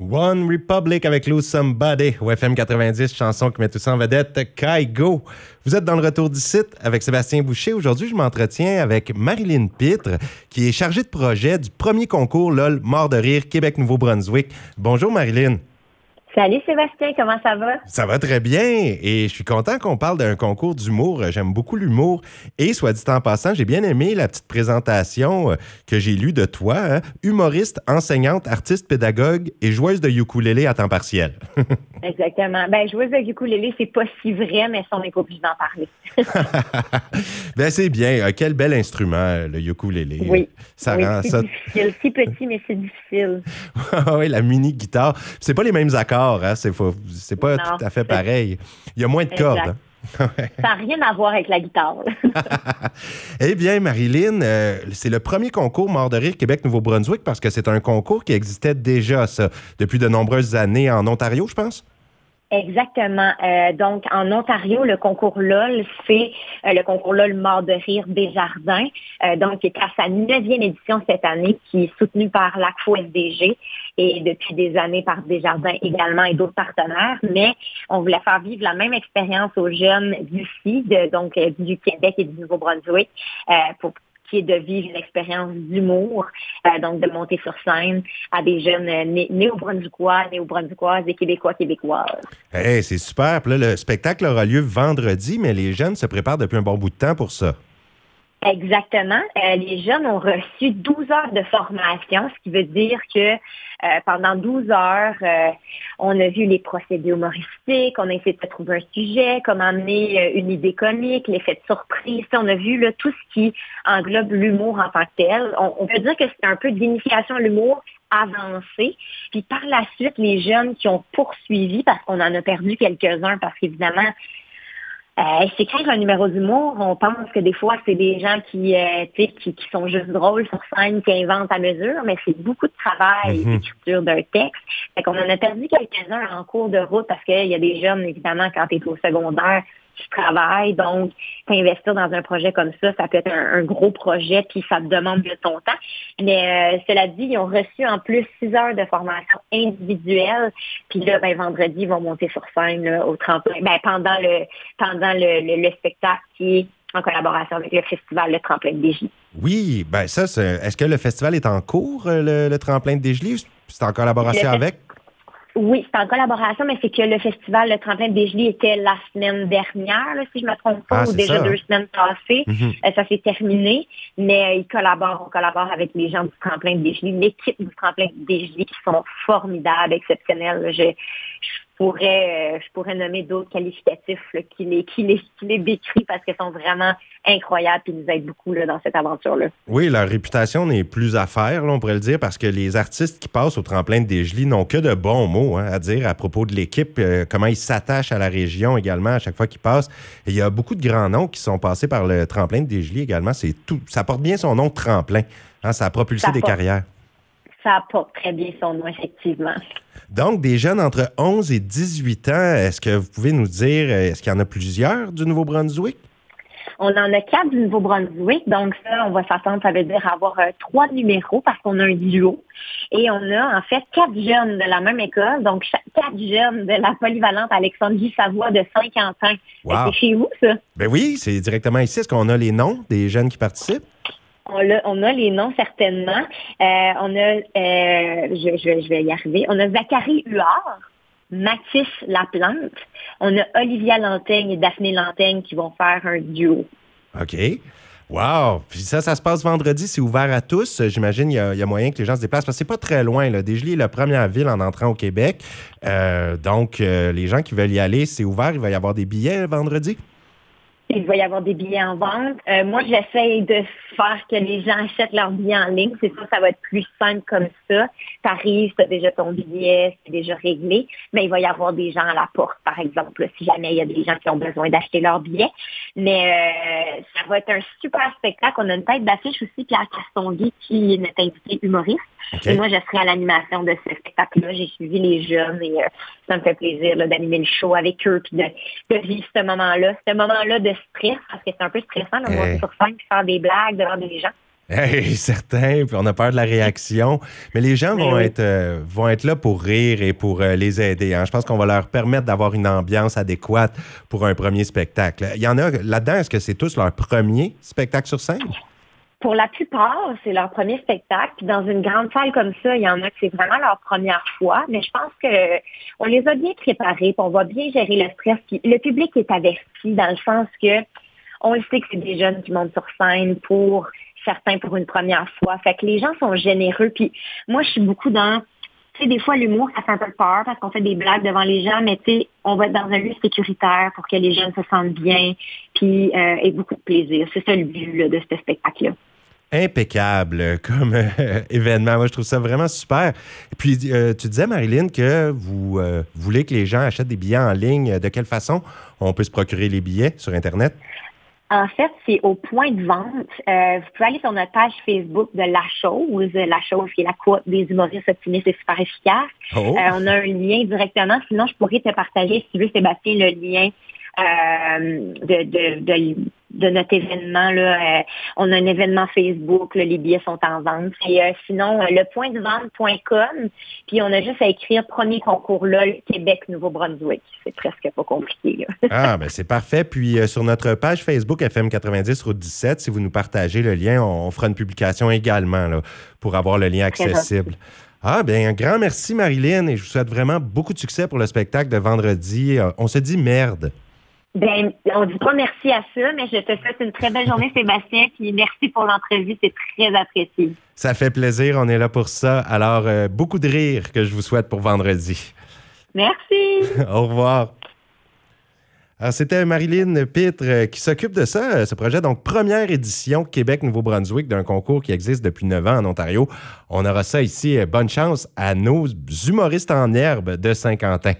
One Republic avec Lose Somebody, ou FM 90, chanson qui met tout ça en vedette, Kaigo. Vous êtes dans le retour du site avec Sébastien Boucher. Aujourd'hui, je m'entretiens avec Marilyn Pitre, qui est chargée de projet du premier concours LOL Mort de rire Québec-Nouveau-Brunswick. Bonjour Marilyn. Salut Sébastien, comment ça va? Ça va très bien et je suis content qu'on parle d'un concours d'humour. J'aime beaucoup l'humour et soit dit en passant, j'ai bien aimé la petite présentation euh, que j'ai lue de toi, hein. humoriste, enseignante, artiste, pédagogue et joueuse de ukulélé à temps partiel. Exactement. Ben joueuse de ukulélé, c'est pas si vrai, mais on n'est pas obligé d'en parler. ben c'est bien. Euh, quel bel instrument le ukulélé. Oui. Ça rend ça difficile. Si petit, mais c'est difficile. oui, la mini guitare. C'est pas les mêmes accords Hein, c'est pas tout à fait pareil. Il y a moins de cordes. Hein. Ça n'a rien à voir avec la guitare. eh bien, Marilyn, euh, c'est le premier concours Mort de rire Québec-Nouveau-Brunswick parce que c'est un concours qui existait déjà, ça, depuis de nombreuses années en Ontario, je pense. Exactement. Euh, donc, en Ontario, le concours LOL, c'est euh, le concours LOL Mort de rire des Jardins, euh, donc qui est à sa neuvième édition cette année, qui est soutenue par l'ACFO SDG et depuis des années par Desjardins également et d'autres partenaires. Mais on voulait faire vivre la même expérience aux jeunes d'ici, donc du Québec et du Nouveau-Brunswick, pour qui est de vivre une expérience d'humour, euh, donc de monter sur scène à des jeunes néo-brunswickois, néo-brunswickoises et québécois, québécoises. Hey, c'est super. le spectacle aura lieu vendredi, mais les jeunes se préparent depuis un bon bout de temps pour ça. Exactement. Euh, les jeunes ont reçu 12 heures de formation, ce qui veut dire que euh, pendant 12 heures, euh, on a vu les procédés humoristiques, on a essayé de trouver un sujet, comment amener une idée comique, l'effet de surprise. On a vu tout ce qui englobe l'humour en tant que tel. On, peut dire que c'est un peu d'initiation à l'humour avancé. Puis par la suite, les jeunes qui ont poursuivi, parce qu'on en a perdu quelques-uns, parce qu'évidemment, euh, s'écrire un numéro d'humour, on pense que des fois, c'est des gens qui, euh, qui, qui sont juste drôles sur scène, qui inventent à mesure, mais c'est beaucoup de travail mm d'écriture d'un texte. Fait qu'on en a perdu quelques-uns en cours de route parce qu'il y a des jeunes, évidemment, quand tu es au secondaire, tu travailles. Donc, investir dans un projet comme ça, ça peut être un, gros projet, puis ça te demande de ton temps. Mais euh, cela dit, ils ont reçu en plus six heures de formation individuelle. Puis là, ben, vendredi, ils vont monter sur scène au tremplin. Ben, pendant le pendant le, spectacle qui est en collaboration avec le festival Le Tremplin de Dégely. Oui, ben ça, est-ce que le festival est en cours, euh, le, Tremplin de Dégely? C'est en collaboration avec? Oui, c'est en collaboration, mais c'est que le festival Le Tremplin de Dégely était la semaine dernière, si je ne me trompe pas, ah, ou déjà deux semaines passées. Mhm. Euh, ça s'est terminé, mais euh, ils collaborent, on collabore avec les gens du Tremplin de Dégely, l'équipe du Tremplin de Dégely qui sont formidables, exceptionnels. Je, pourrais, euh, je pourrais nommer d'autres qualificatifs qui, les, qui, les, qui les décrit parce qu'ils sont vraiment incroyables et nous aident beaucoup là, dans cette aventure-là. Oui, leur réputation n'est plus à faire, on pourrait le dire, parce que les artistes qui passent au tremplin de Desjely n'ont que de bons mots hein, à dire à propos de l'équipe, euh, comment ils s'attachent à la région également à chaque fois qu'ils passent. il y a beaucoup de grands noms qui sont passés par le tremplin de Desjely également. C'est tout, ça porte bien son nom tremplin. Hein, ça a propulsé des carrières. Ça porte très bien son nom, effectivement. Donc, des jeunes entre 11 et 18 ans, est-ce que vous pouvez nous dire, euh, est-ce qu'il y en a plusieurs du Nouveau-Brunswick? On en a quatre du Nouveau-Brunswick. Donc, ça, on va s'attendre, ça veut dire avoir euh, trois numéros parce qu'on a un duo. Et on a, en fait, quatre jeunes de la même école. Donc, quatre jeunes de la polyvalente Alexandre Guy Savoie de 50 ans. C'est chez vous, ça? Ben oui, c'est directement ici. Est-ce qu'on a les noms des jeunes qui participent? On a, les noms certainement. Euh, on a, euh, je, vais y arriver, on a Zachary Huard, Mathis Laplante, on a Olivia Lantaigne et Daphné Lantaigne qui vont faire un duo. OK. Wow! Puis ça, ça se passe vendredi, c'est ouvert à tous. J'imagine qu'il y, a moyen que les gens se déplacent parce que c'est pas très loin. Là. est la première ville en entrant au Québec. Euh, donc, les gens qui veulent y aller, c'est ouvert. Il va y avoir des billets vendredi? Il va y avoir des billets en vente. Euh, moi, j'essaie de faire que les gens achètent leurs billets en ligne. C'est ça, ça va être plus simple comme ça. Tu arrives, tu as déjà ton billet, c'est déjà réglé. Mais il va y avoir des gens à la porte, par exemple, si jamais il y a des gens qui ont besoin d'acheter leurs billets. Mais euh, ça va être un super spectacle. On a une tête d'affiche aussi, Pierre Castonguay, qui est notre invité humoriste. Et moi, je serai à l'animation de ce spectacle-là. J'ai suivi les jeunes et euh, ça me fait plaisir d'animer le show avec eux puis de, vivre ce moment-là. Ce moment-là de stress, parce que c'est un peu stressant de hey. sur scène faire des blagues des gens. Hey, certain, puis on a peur de la réaction. Mais les gens vont, être, euh, vont être là pour rire et pour euh, les aider. Hein. Je pense qu'on va leur permettre d'avoir une ambiance adéquate pour un premier spectacle. Il y en a là-dedans, est-ce que c'est tous leur premier spectacle sur scène? Pour la plupart, c'est leur premier spectacle. Puis dans une grande salle comme ça, il y en a que c'est vraiment leur première fois. Mais je pense que on les a bien préparés, on va bien gérer le stress. Puis le public est averti dans le sens que on sait que c'est des jeunes qui montent sur scène pour certains pour une première fois. Fait que les gens sont généreux. Puis moi, je suis beaucoup dans tu sais, des fois, l'humour, ça fait un peu peur parce qu'on fait des blagues devant les gens, mais tu sais, on va être dans un lieu sécuritaire pour que les jeunes se sentent bien, puis euh, aient beaucoup de plaisir. C'est ça le but de ce spectacle-là impeccable comme euh, événement. Moi, je trouve ça vraiment super. Et puis, euh, tu disais, Marilyn, que vous voulez que les gens achètent des billets en ligne. De quelle façon on peut se procurer les billets sur Internet? En fait, c'est au point de vente. Euh, vous pouvez aller sur notre page Facebook de La Chose, La Chose qui est la cour des humoristes optimistes et super efficaces. Oh. Euh, on a un lien directement. Sinon, je pourrais te partager, si tu veux, Sébastien, le lien euh, de, de, de, de, notre événement. Là, euh, on a un événement Facebook, les billets sont en vente. Et euh, sinon, lepointdevente.com, puis on a juste à écrire premier concours LOL Québec Nouveau-Brunswick. C'est presque pas compliqué. Là. ah, ben c'est parfait. Puis sur notre page Facebook FM90 Route 17, si vous nous partagez le lien, on, fera une publication également là, pour avoir le lien accessible. Ah, bien, un grand merci, Marilyn, et je vous souhaite vraiment beaucoup de succès pour le spectacle de vendredi. On se dit merde. Ben, on dit pas merci à ça, mais je te souhaite une très belle journée, Sébastien, puis merci pour l'entrevue, c'est très apprécié. Ça fait plaisir, on est là pour ça. Alors, euh, beaucoup de rire que je vous souhaite pour vendredi. Merci. Au revoir. Alors, c'était Marilyn Pitre euh, qui s'occupe de ça, euh, ce projet. Donc, première édition Québec-Nouveau-Brunswick d'un concours qui existe depuis 9 ans en Ontario. On aura ça ici. Bonne chance à nos humoristes en herbe de Saint-Quentin.